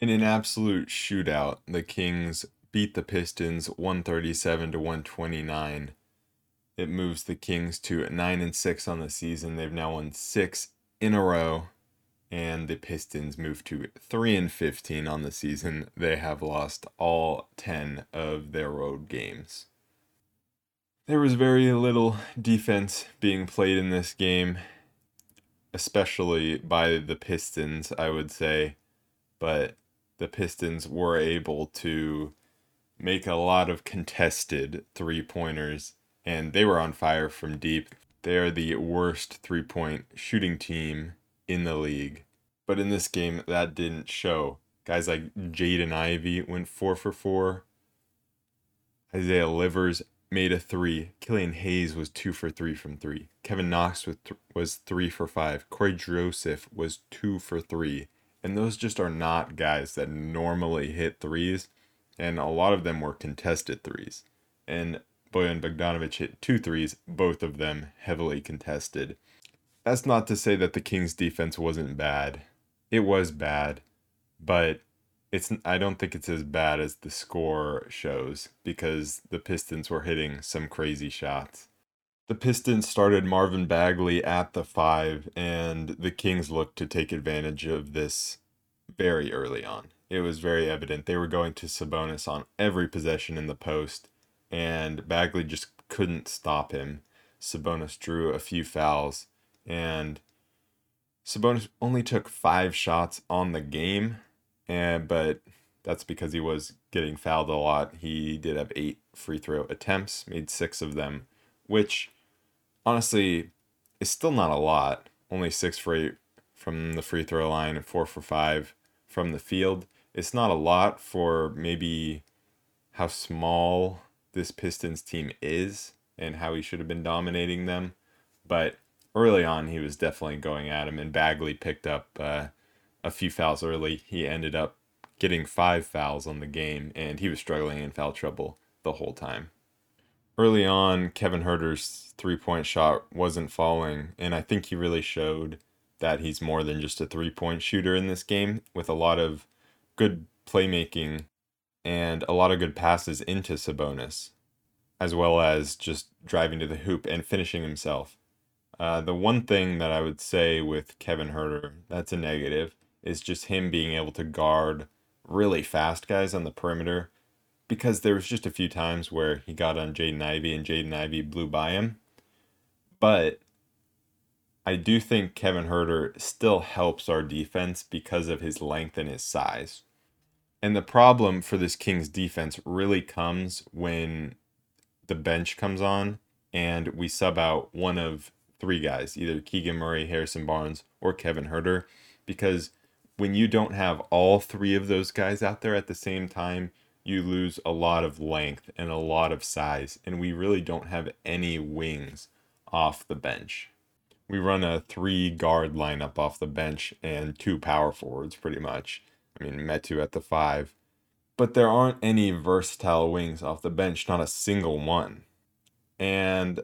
In an absolute shootout, the Kings beat the Pistons 137 to 129. It moves the Kings to 9 and 6 on the season. They've now won 6 in a row and the Pistons move to 3 and 15 on the season. They have lost all 10 of their road games. There was very little defense being played in this game, especially by the Pistons, I would say, but the Pistons were able to make a lot of contested three pointers, and they were on fire from deep. They are the worst three point shooting team in the league. But in this game, that didn't show. Guys like Jaden Ivey went four for four. Isaiah Livers made a three. Killian Hayes was two for three from three. Kevin Knox was, was three for five. Cory Joseph was two for three. And those just are not guys that normally hit threes. And a lot of them were contested threes. And Bojan Bogdanovic hit two threes, both of them heavily contested. That's not to say that the Kings defense wasn't bad. It was bad, but it's I don't think it's as bad as the score shows because the Pistons were hitting some crazy shots. The Pistons started Marvin Bagley at the five, and the Kings looked to take advantage of this very early on. It was very evident they were going to Sabonis on every possession in the post, and Bagley just couldn't stop him. Sabonis drew a few fouls, and Sabonis only took five shots on the game, and but that's because he was getting fouled a lot. He did have eight free throw attempts, made six of them, which honestly is still not a lot. Only six for eight from the free throw line and four for five from the field. It's not a lot for maybe how small this Pistons team is and how he should have been dominating them. But early on, he was definitely going at him, and Bagley picked up uh, a few fouls early. He ended up getting five fouls on the game, and he was struggling in foul trouble the whole time early on, Kevin Huerter's three point shot wasn't falling, and I think he really showed that he's more than just a three point shooter in this game with a lot of good playmaking and a lot of good passes into Sabonis, as well as just driving to the hoop and finishing himself. Uh, the one thing that I would say with Kevin Huerter that's a negative is just him being able to guard really fast guys on the perimeter because there was just a few times where he got on Jaden Ivey and Jaden Ivey blew by him. But I do think Kevin Huerter still helps our defense because of his length and his size. And the problem for this Kings defense really comes when the bench comes on and we sub out one of three guys, either Keegan Murray, Harrison Barnes, or Kevin Huerter, because when you don't have all three of those guys out there at the same time, you lose a lot of length and a lot of size, and we really don't have any wings off the bench. We run a three guard lineup off the bench and two power forwards, pretty much. I mean, Metu at the five. But there aren't any versatile wings off the bench, not a single one. And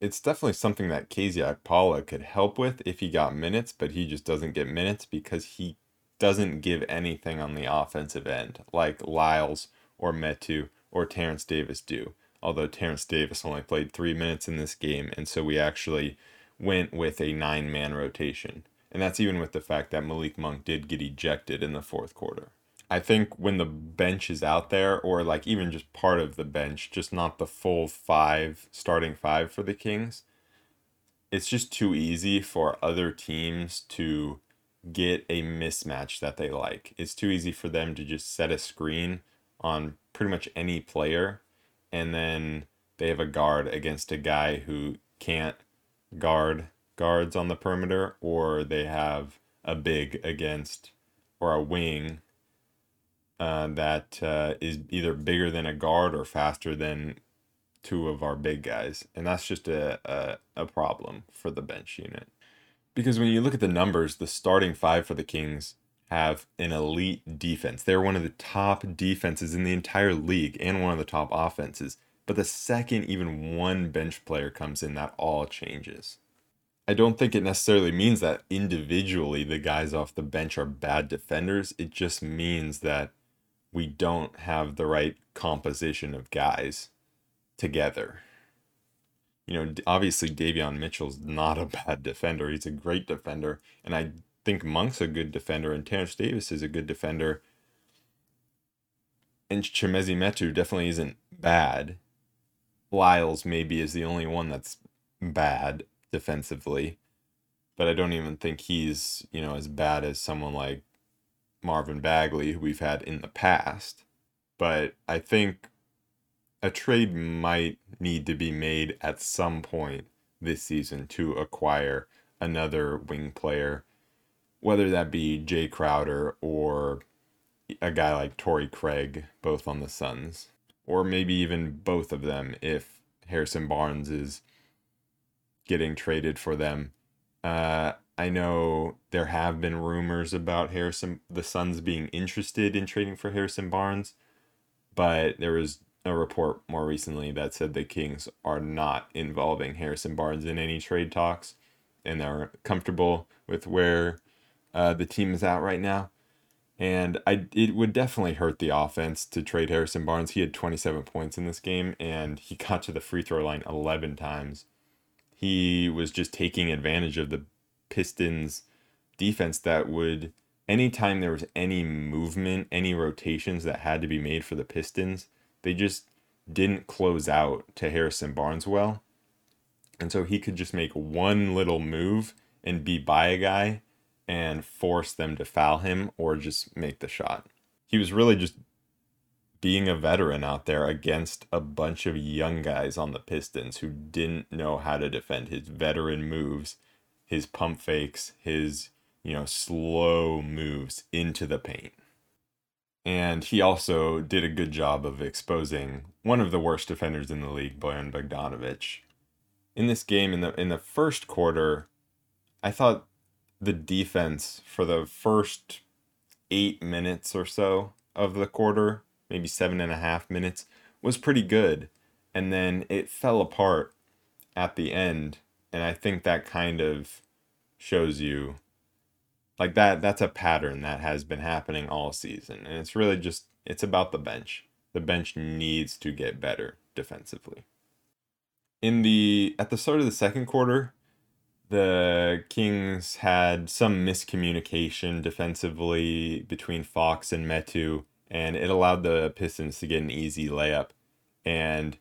it's definitely something that KZ Okpala could help with if he got minutes, but he just doesn't get minutes because he doesn't give anything on the offensive end, like Lyles or Metu or Terence Davis do. Although Terence Davis only played three minutes in this game, and so we actually went with a nine man rotation. And that's even with the fact that Malik Monk did get ejected in the fourth quarter. I think when the bench is out there, or like even just part of the bench, just not the full five, starting five for the Kings, it's just too easy for other teams to get a mismatch that they like. It's too easy for them to just set a screen on pretty much any player and then they have a guard against a guy who can't guard guards on the perimeter or they have a big against or a wing uh, that uh, is either bigger than a guard or faster than two of our big guys and that's just a, a, a problem for the bench unit because when you look at the numbers, the starting five for the Kings have an elite defense. They're one of the top defenses in the entire league and one of the top offenses. But the second even one bench player comes in, that all changes. I don't think it necessarily means that individually the guys off the bench are bad defenders. It just means that we don't have the right composition of guys together. You know, obviously Davion Mitchell's not a bad defender. He's a great defender. And I think Monk's a good defender and Terence Davis is a good defender. And Chimezie Metu definitely isn't bad. Lyles maybe is the only one that's bad defensively, but I don't even think he's, you know, as bad as someone like Marvin Bagley, who we've had in the past. But I think a trade might need to be made at some point this season to acquire another wing player, whether that be Jae Crowder or a guy like Torrey Craig, both on the Suns, or maybe even both of them if Harrison Barnes is getting traded for them. Uh, I know there have been rumors about Harrison, the Suns being interested in trading for Harrison Barnes, but there was a report more recently that said the Kings are not involving Harrison Barnes in any trade talks, and they're comfortable with where uh, the team is at right now. And I it would definitely hurt the offense to trade Harrison Barnes. He had 27 points in this game, and he got to the free throw line 11 times he was just taking advantage of the Pistons defense that would anytime there was any movement, any rotations that had to be made for the Pistons, they just didn't close out to Harrison Barnes well. And so he could just make one little move and be by a guy and force them to foul him or just make the shot. He was really just being a veteran out there against a bunch of young guys on the Pistons who didn't know how to defend his veteran moves, his pump fakes, his, you know, slow moves into the paint. And he also did a good job of exposing one of the worst defenders in the league, Bojan Bogdanovic. In this game, in the in the first quarter, I thought the defense for the first eight minutes or so of the quarter maybe seven and a half minutes, was pretty good. And then it fell apart at the end. And I think that kind of shows you like that that's a pattern that has been happening all season. And it's really just it's about the bench. The bench needs to get better defensively. In the at the start of the second quarter, the Kings had some miscommunication defensively between Fox and Metu and it allowed the Pistons to get an easy layup. And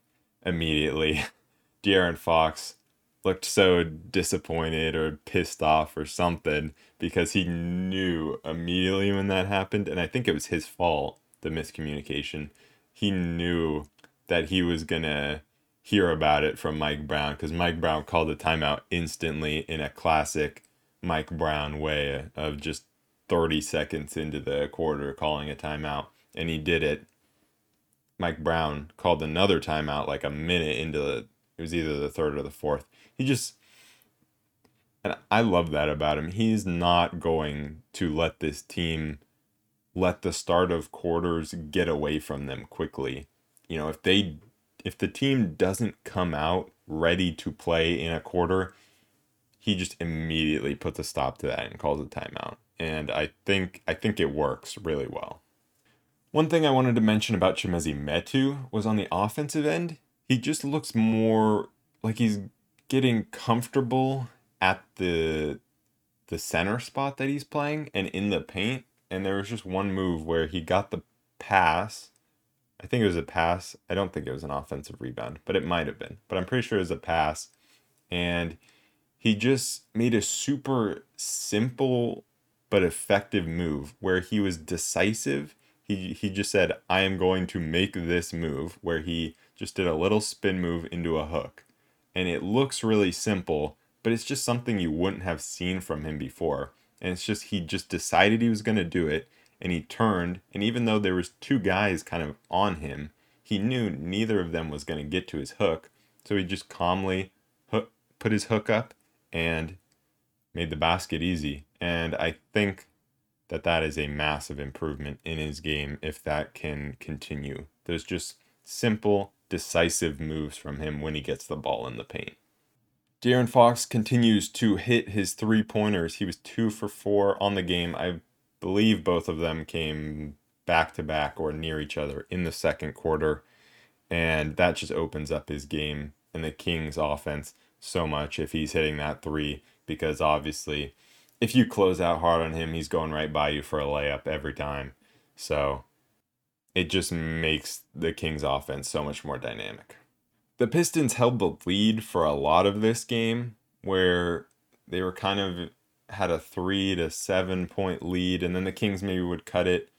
immediately, De'Aaron Fox looked so disappointed or pissed off or something because he knew immediately when that happened. And I think it was his fault, the miscommunication. He knew that he was going to hear about it from Mike Brown because Mike Brown called the timeout instantly in a classic Mike Brown way of just 30 seconds into the quarter calling a timeout and he did it. Mike Brown called another timeout like a minute into the, it was either the third or the fourth. He just, and I love that about him. He's not going to let this team let the start of quarters get away from them quickly. You know, if they, if the team doesn't come out ready to play in a quarter, he just immediately puts a stop to that and calls a timeout. And I think I think it works really well. One thing I wanted to mention about Chimezie Metu was on the offensive end. He just looks more like he's getting comfortable at the the center spot that he's playing and in the paint. And there was just one move where he got the pass. I think it was a pass. I don't think it was an offensive rebound, but it might have been. But I'm pretty sure it was a pass. And he just made a super simple but effective move where he was decisive he he just said I am going to make this move where he just did a little spin move into a hook. And it looks really simple, but it's just something you wouldn't have seen from him before. And it's just he just decided he was going to do it and he turned and even though there was two guys kind of on him, he knew neither of them was going to get to his hook. So he just calmly hook, put his hook up and made the basket easy. And I think that that is a massive improvement in his game if that can continue. There's just simple, decisive moves from him when he gets the ball in the paint. De'Aaron Fox continues to hit his three pointers. He was two for four on the game. I believe both of them came back to back or near each other in the second quarter. And that just opens up his game and the Kings offense so much if he's hitting that three, because obviously, if you close out hard on him, he's going right by you for a layup every time. So it just makes the Kings offense so much more dynamic. The Pistons held the lead for a lot of this game where they were kind of had a three to seven point lead, and then the Kings maybe would cut it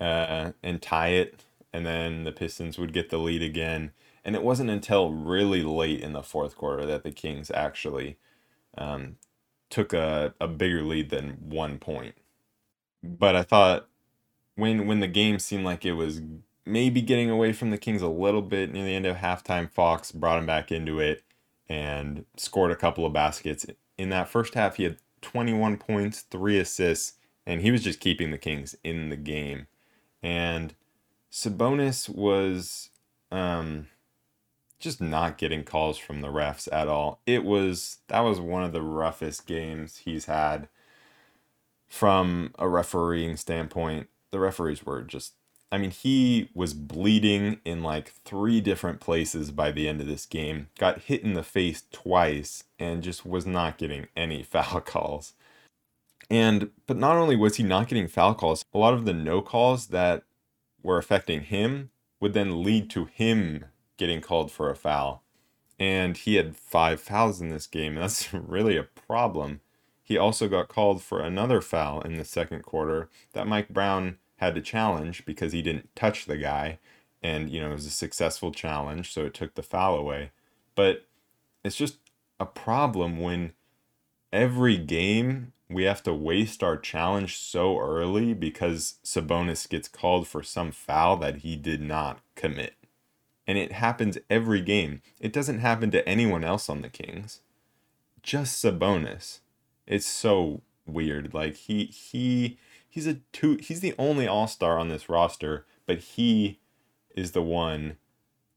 uh, and tie it, and then the Pistons would get the lead again. And it wasn't until really late in the fourth quarter that the Kings actually um, took a, a bigger lead than one point. But I thought when when the game seemed like it was maybe getting away from the Kings a little bit near the end of halftime, Fox brought him back into it and scored a couple of baskets. In that first half, he had 21 points, three assists, and he was just keeping the Kings in the game. And Sabonis was um, just not getting calls from the refs at all. It was that was one of the roughest games he's had from a refereeing standpoint. The referees were just I mean, he was bleeding in like three different places by the end of this game. Got hit in the face twice and just was not getting any foul calls. And but not only was he not getting foul calls, a lot of the no calls that were affecting him would then lead to him getting called for a foul. And he had five fouls in this game. That's really a problem. He also got called for another foul in the second quarter that Mike Brown had to challenge because he didn't touch the guy. And, you know, it was a successful challenge, so it took the foul away. But it's just a problem when every game we have to waste our challenge so early because Sabonis gets called for some foul that he did not commit. And it happens every game. It doesn't happen to anyone else on the Kings. Just Sabonis. It's so weird. Like he he he's a two he's the only all-star on this roster, but he is the one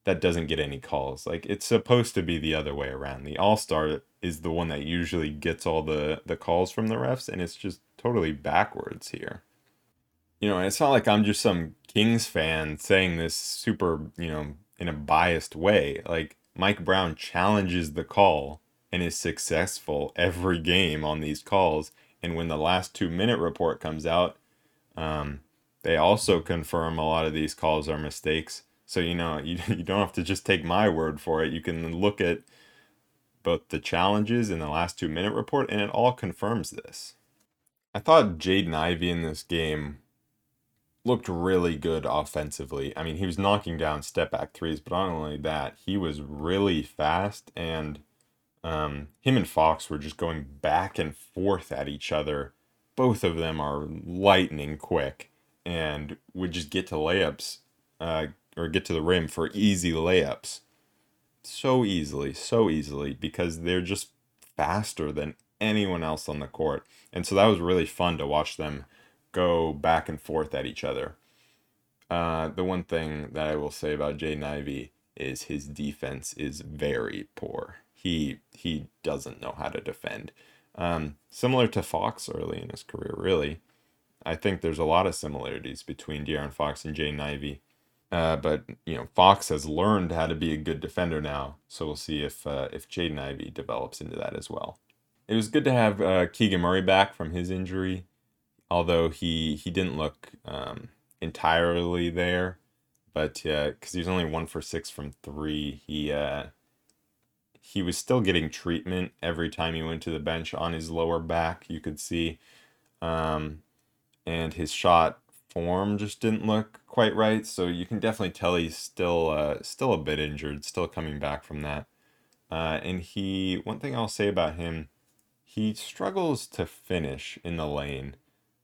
that doesn't get any calls. Like it's supposed to be the other way around. The all-star is the one that usually gets all the the calls from the refs and it's just totally backwards here. You know, it's not like I'm just some Kings fan saying this super, you know, in a biased way. Like Mike Brown challenges the call and is successful every game on these calls. And when the last two minute report comes out, um, they also confirm a lot of these calls are mistakes. So you know you, you don't have to just take my word for it. You can look at both the challenges in the last two minute report, and it all confirms this. I thought Jaden Ivey in this game looked really good offensively. I mean, he was knocking down step back threes, but not only that, he was really fast, and um, him and Fox were just going back and forth at each other. Both of them are lightning quick and would just get to layups, uh, or get to the rim for easy layups so easily, so easily because they're just faster than anyone else on the court. And so that was really fun to watch them go back and forth at each other. Uh, the one thing that I will say about Jaden Ivey is his defense is very poor. He he doesn't know how to defend. Um, similar to Fox early in his career, really. I think there's a lot of similarities between De'Aaron Fox and Jaden Ivey. Uh, but you know, Fox has learned how to be a good defender now, so we'll see if uh, if Jaden Ivey develops into that as well. It was good to have uh, Keegan Murray back from his injury, although he he didn't look um, entirely there, but because uh, he was only one for six from three, he uh, he was still getting treatment every time he went to the bench on his lower back. You could see, um, and his shot form just didn't look quite right. So you can definitely tell he's still uh, still a bit injured, still coming back from that. Uh, and he, one thing I'll say about him, he struggles to finish in the lane.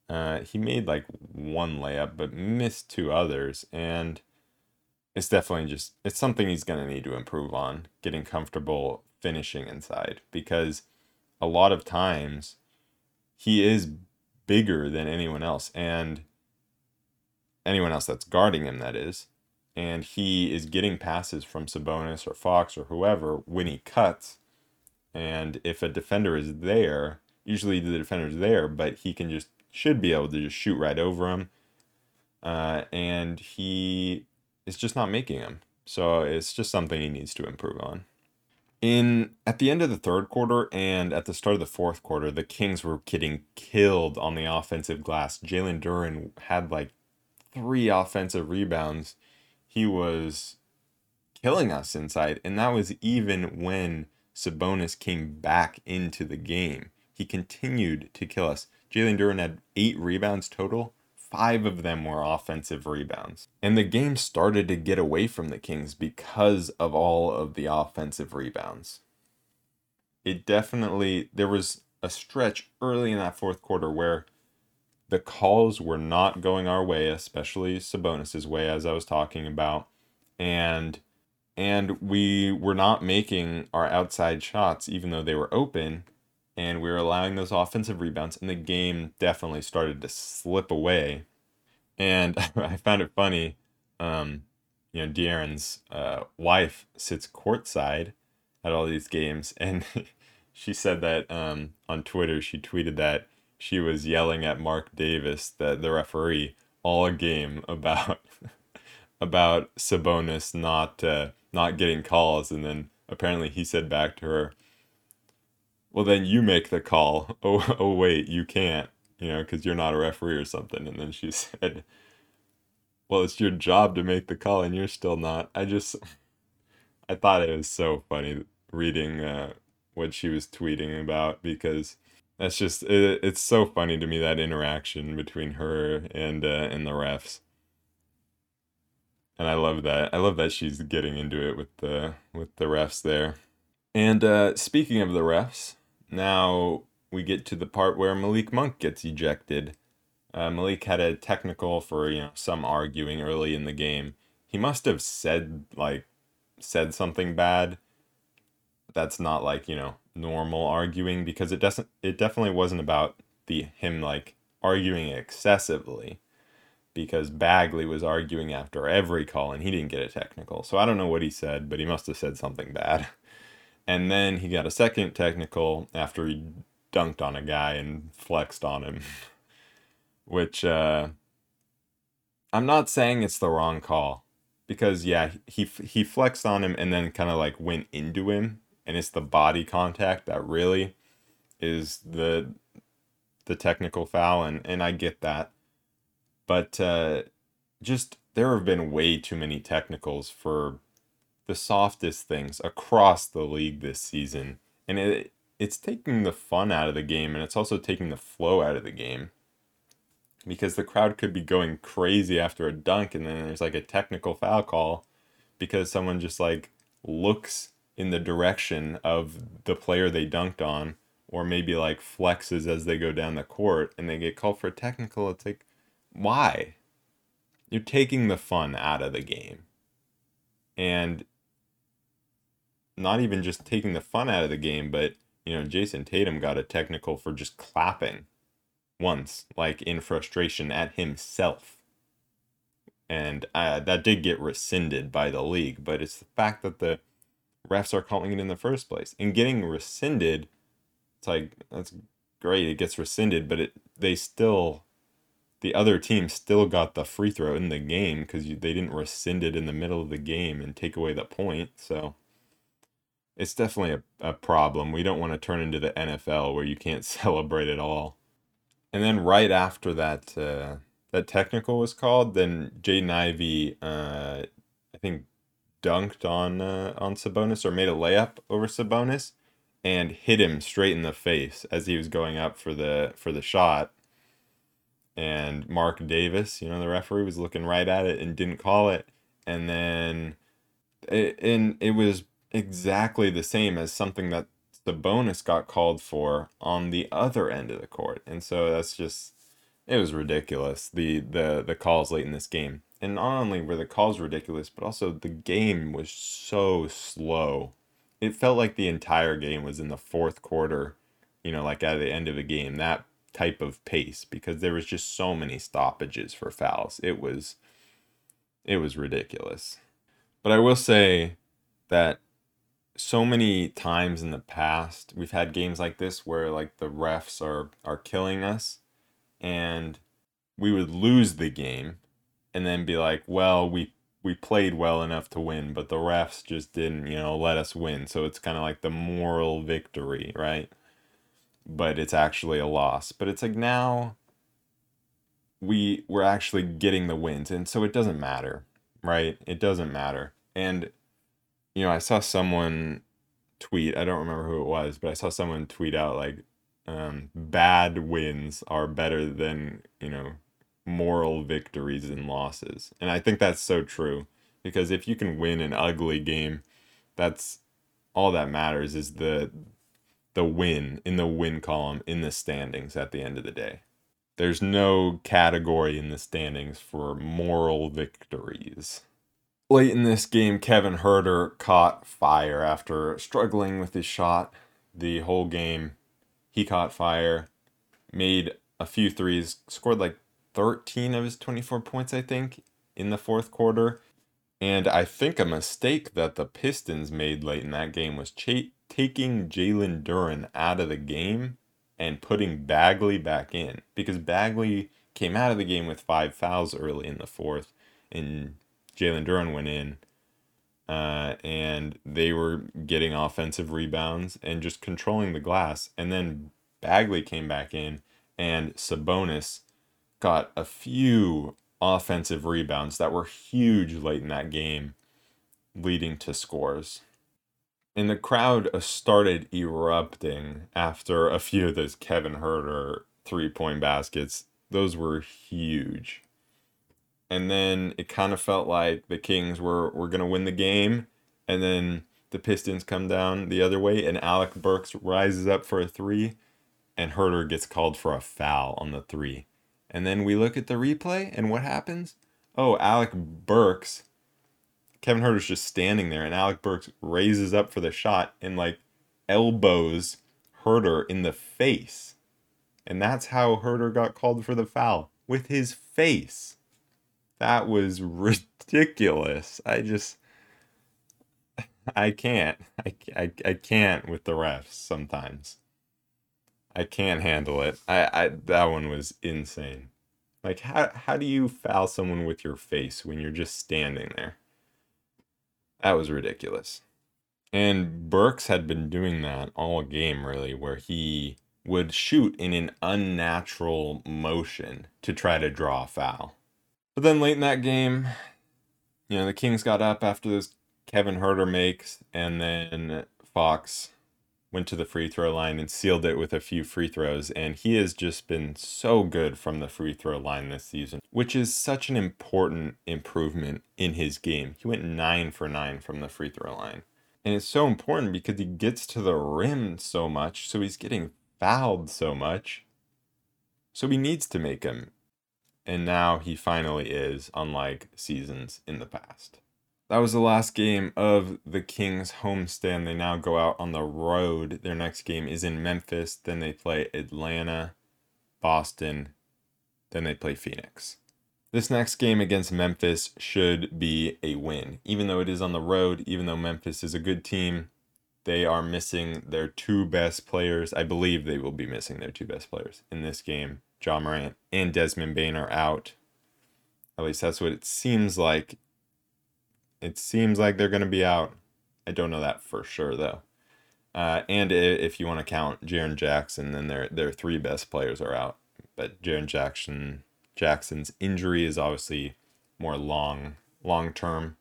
Uh, he made like one layup, but missed two others, and it's definitely just it's something he's gonna need to improve on, getting comfortable finishing inside because a lot of times he is bigger than anyone else, and anyone else that's guarding him, that is. And he is getting passes from Sabonis or Fox or whoever when he cuts. And if a defender is there, usually the defender's there, but he can just should be able to just shoot right over him. Uh, and he is just not making them. So it's just something he needs to improve on. In at the end of the third quarter and at the start of the fourth quarter, the Kings were getting killed on the offensive glass. Jalen Duren had like three offensive rebounds. He was killing us inside, and that was even when Sabonis came back into the game. He continued to kill us. Jalen Duren had eight rebounds total. Five of them were offensive rebounds. And the game started to get away from the Kings because of all of the offensive rebounds. It definitely, there was a stretch early in that fourth quarter where the calls were not going our way, especially Sabonis's way, as I was talking about. And and we were not making our outside shots even though they were open and we were allowing those offensive rebounds and the game definitely started to slip away. And i found it funny um, you know De'Aaron's uh, wife sits courtside at all these games and she said that um, on twitter she tweeted that she was yelling at marc davis the, the referee all game about about sabonis not uh, not getting calls. And then apparently he said back to her well then you make the call oh oh wait you can't you know because you're not a referee or something and then she said well it's your job to make the call and you're still not i just i thought it was so funny reading uh, what she was tweeting about because that's just it, it's so funny to me that interaction between her and uh, and the refs and I love that. I love that she's getting into it with the with the refs there. And uh, speaking of the refs, now we get to the part where Malik Monk gets ejected. Uh, Malik had a technical for you know some arguing early in the game. He must have said like said something bad. That's not like you know normal arguing because it doesn't. It definitely wasn't about the him like arguing excessively because Bagley was arguing after every call and he didn't get a technical. So I don't know what he said, but he must have said something bad. And then he got a second technical after he dunked on a guy and flexed on him, which uh, I'm not saying it's the wrong call. Because yeah, he he flexed on him and then kind of like went into him, and it's the body contact that really is the the technical foul, and and I get that. But uh, just there have been way too many technicals for the softest things across the league this season, and it it's taking the fun out of the game, and it's also taking the flow out of the game. Because the crowd could be going crazy after a dunk, and then there's like a technical foul call because someone just like looks in the direction of the player they dunked on, or maybe like flexes as they go down the court and they get called for a technical. It's like, why? You're taking the fun out of the game. And not even just taking the fun out of the game, but you know, Jayson Tatum got a technical for just clapping once, like in frustration at himself. And uh, that did get rescinded by the league, but it's the fact that the refs are calling it in the first place. And getting rescinded, it's like, that's great, it gets rescinded, but it they still the other team still got the free throw in the game because they didn't rescind it in the middle of the game and take away the point. So it's definitely a, a problem. We don't want to turn into the NFL where you can't celebrate at all. And then right after that, uh, that technical was called, then Jaden Ivey, uh, I think, dunked on uh, on Sabonis or made a layup over Sabonis and hit him straight in the face as he was going up for the for the shot and Marc Davis, you know, the referee was looking right at it and didn't call it. And then it, and it was exactly the same as something that Sabonis got called for on the other end of the court. And so that's just it was ridiculous. The the the calls late in this game. And not only were the calls ridiculous, but also the game was so slow. It felt like the entire game was in the fourth quarter, you know, like at the end of a game. That type of pace because there was just so many stoppages for fouls. It was it was ridiculous. But I will say that so many times in the past we've had games like this where like the refs are are killing us and we would lose the game and then be like, well, we we played well enough to win, but the refs just didn't, you know, let us win. So it's kind of like the moral victory, right? But it's actually a loss. But it's like now we we're actually getting the wins and so it doesn't matter, right? It doesn't matter. And you know, I saw someone tweet, I don't remember who it was, but I saw someone tweet out like um, bad wins are better than, you know, moral victories and losses. And I think that's so true because if you can win an ugly game, that's all that matters is the the win in the win column in the standings at the end of the day. There's no category in the standings for moral victories. Late in this game, Kevin Huerter caught fire after struggling with his shot the whole game. He caught fire, made a few threes, scored like 13 of his 24 points, I think, in the fourth quarter. And I think a mistake that the Pistons made late in that game was ch- taking Jalen Duren out of the game and putting Bagley back in because Bagley came out of the game with five fouls early in the fourth, and Jalen Duren went in. Uh, and they were getting offensive rebounds and just controlling the glass. And then Bagley came back in, and Sabonis got a few offensive rebounds that were huge late in that game, leading to scores. And the crowd started erupting after a few of those Kevin Huerter three point baskets. Those were huge. And then it kind of felt like the Kings were, were to win the game. And then the Pistons come down the other way, and Alec Burks rises up for a three, and Huerter gets called for a foul on the three. And then we look at the replay, and what happens? Oh, Alec Burks, Kevin Huerter's just standing there, and Alec Burks raises up for the shot and like elbows Huerter in the face. And that's how Huerter got called for the foul with his face. That was ridiculous. I just, I can't. I, I, I can't with the refs sometimes. I can't handle it. I, I that one was insane. Like how how do you foul someone with your face when you're just standing there? That was ridiculous. And Burks had been doing that all game really where he would shoot in an unnatural motion to try to draw a foul. But then late in that game, you know, the Kings got up after this Kevin Huerter makes and then Fox went to the free throw line and sealed it with a few free throws. And he has just been so good from the free throw line this season, which is such an important improvement in his game. He went nine for nine from the free throw line. And it's so important because he gets to the rim so much, so he's getting fouled so much. So he needs to make them. And now he finally is, unlike seasons in the past that was the last game of the Kings homestand. They now go out on the road. Their next game is in Memphis. Then they play Atlanta, Boston. Then they play Phoenix. This next game against Memphis should be a win. Even though it is on the road, even though Memphis is a good team, they are missing their two best players. I believe they will be missing their two best players in this game. Ja Morant and Desmond Bane are out. At least that's what it seems like it seems like they're going to be out. I don't know that for sure though. Uh, and if you want to count Jaren Jackson, then their their three best players are out. But Jaren Jackson Jackson's injury is obviously more long long term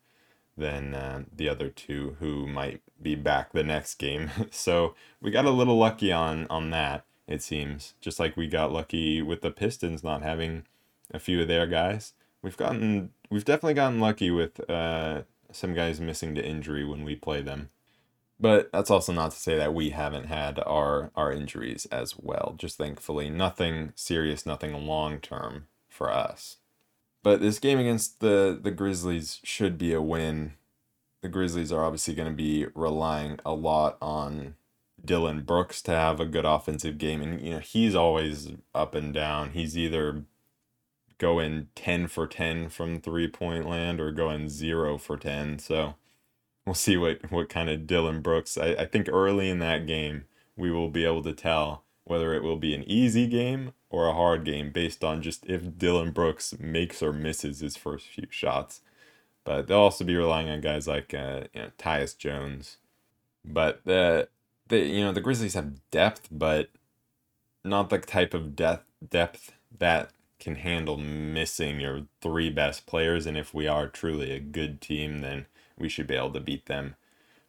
than uh, the other two who might be back the next game. so we got a little lucky on on that. It seems just like we got lucky with the Pistons not having a few of their guys. We've gotten we've definitely gotten lucky with uh, some guys missing to injury when we play them. But that's also not to say that we haven't had our our injuries as well. Just thankfully, nothing serious, nothing long term for us. But this game against the the Grizzlies should be a win. The Grizzlies are obviously going to be relying a lot on Dillon Brooks to have a good offensive game, and you know he's always up and down. He's either going 10 for 10 from three point land or going 0 for 10. So we'll see what what kind of Dillon Brooks. I, I think early in that game we will be able to tell whether it will be an easy game or a hard game based on just if Dillon Brooks makes or misses his first few shots. But they'll also be relying on guys like uh, you know Tyus Jones. But the the you know the Grizzlies have depth, but not the type of depth depth that can handle missing your three best players. And if we are truly a good team, then we should be able to beat them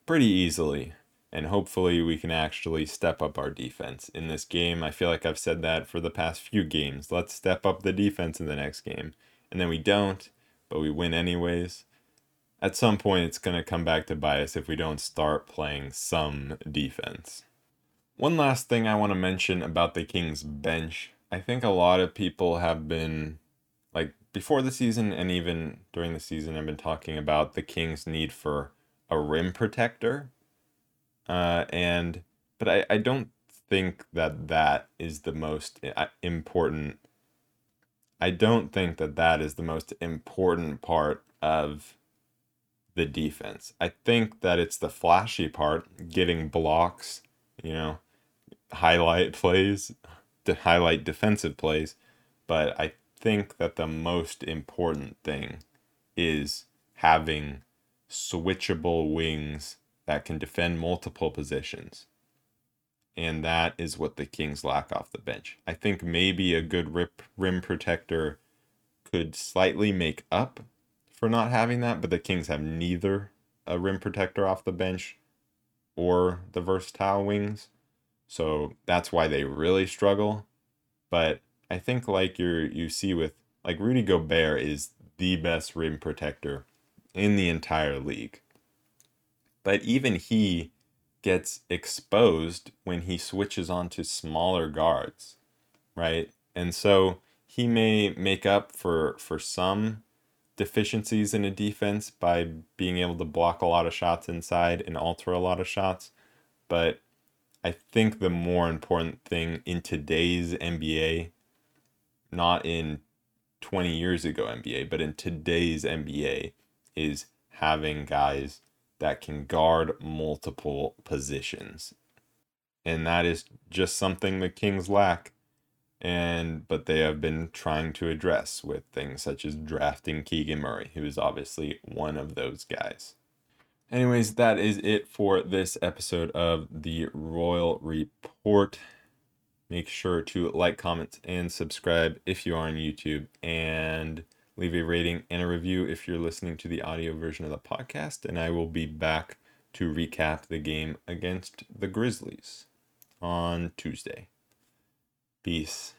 pretty easily. And hopefully, we can actually step up our defense in this game. I feel like I've said that for the past few games. Let's step up the defense in the next game. And then we don't, but we win anyways. At some point, it's going to come back to bias if we don't start playing some defense. One last thing I want to mention about the Kings bench. I think a lot of people have been, like, before the season and even during the season, I've been talking about the Kings' need for a rim protector uh, and but I, I don't think that that is the most uh, important. I don't think that that is the most important part of the defense. I think that it's the flashy part, getting blocks, you know, highlight plays, to highlight defensive plays, but I think that the most important thing is having switchable wings that can defend multiple positions. And that is what the Kings lack off the bench. I think maybe a good rip, rim protector could slightly make up for not having that, but the Kings have neither a rim protector off the bench or the versatile wings. So that's why they really struggle. But I think like you you see with like Rudy Gobert is the best rim protector in the entire league. But even he gets exposed when he switches onto smaller guards, right? And so he may make up for for some deficiencies in a defense by being able to block a lot of shots inside and alter a lot of shots, but I think the more important thing in today's NBA, not in 20 years ago NBA, but in today's NBA, is having guys that can guard multiple positions. And that is just something the Kings lack. And but they have been trying to address with things such as drafting Keegan Murray, who is obviously one of those guys. Anyways, that is it for this episode of the Royal Report. Make sure to like, comment, and subscribe if you are on YouTube. And leave a rating and a review if you're listening to the audio version of the podcast. And I will be back to recap the game against the Grizzlies on Tuesday. Peace.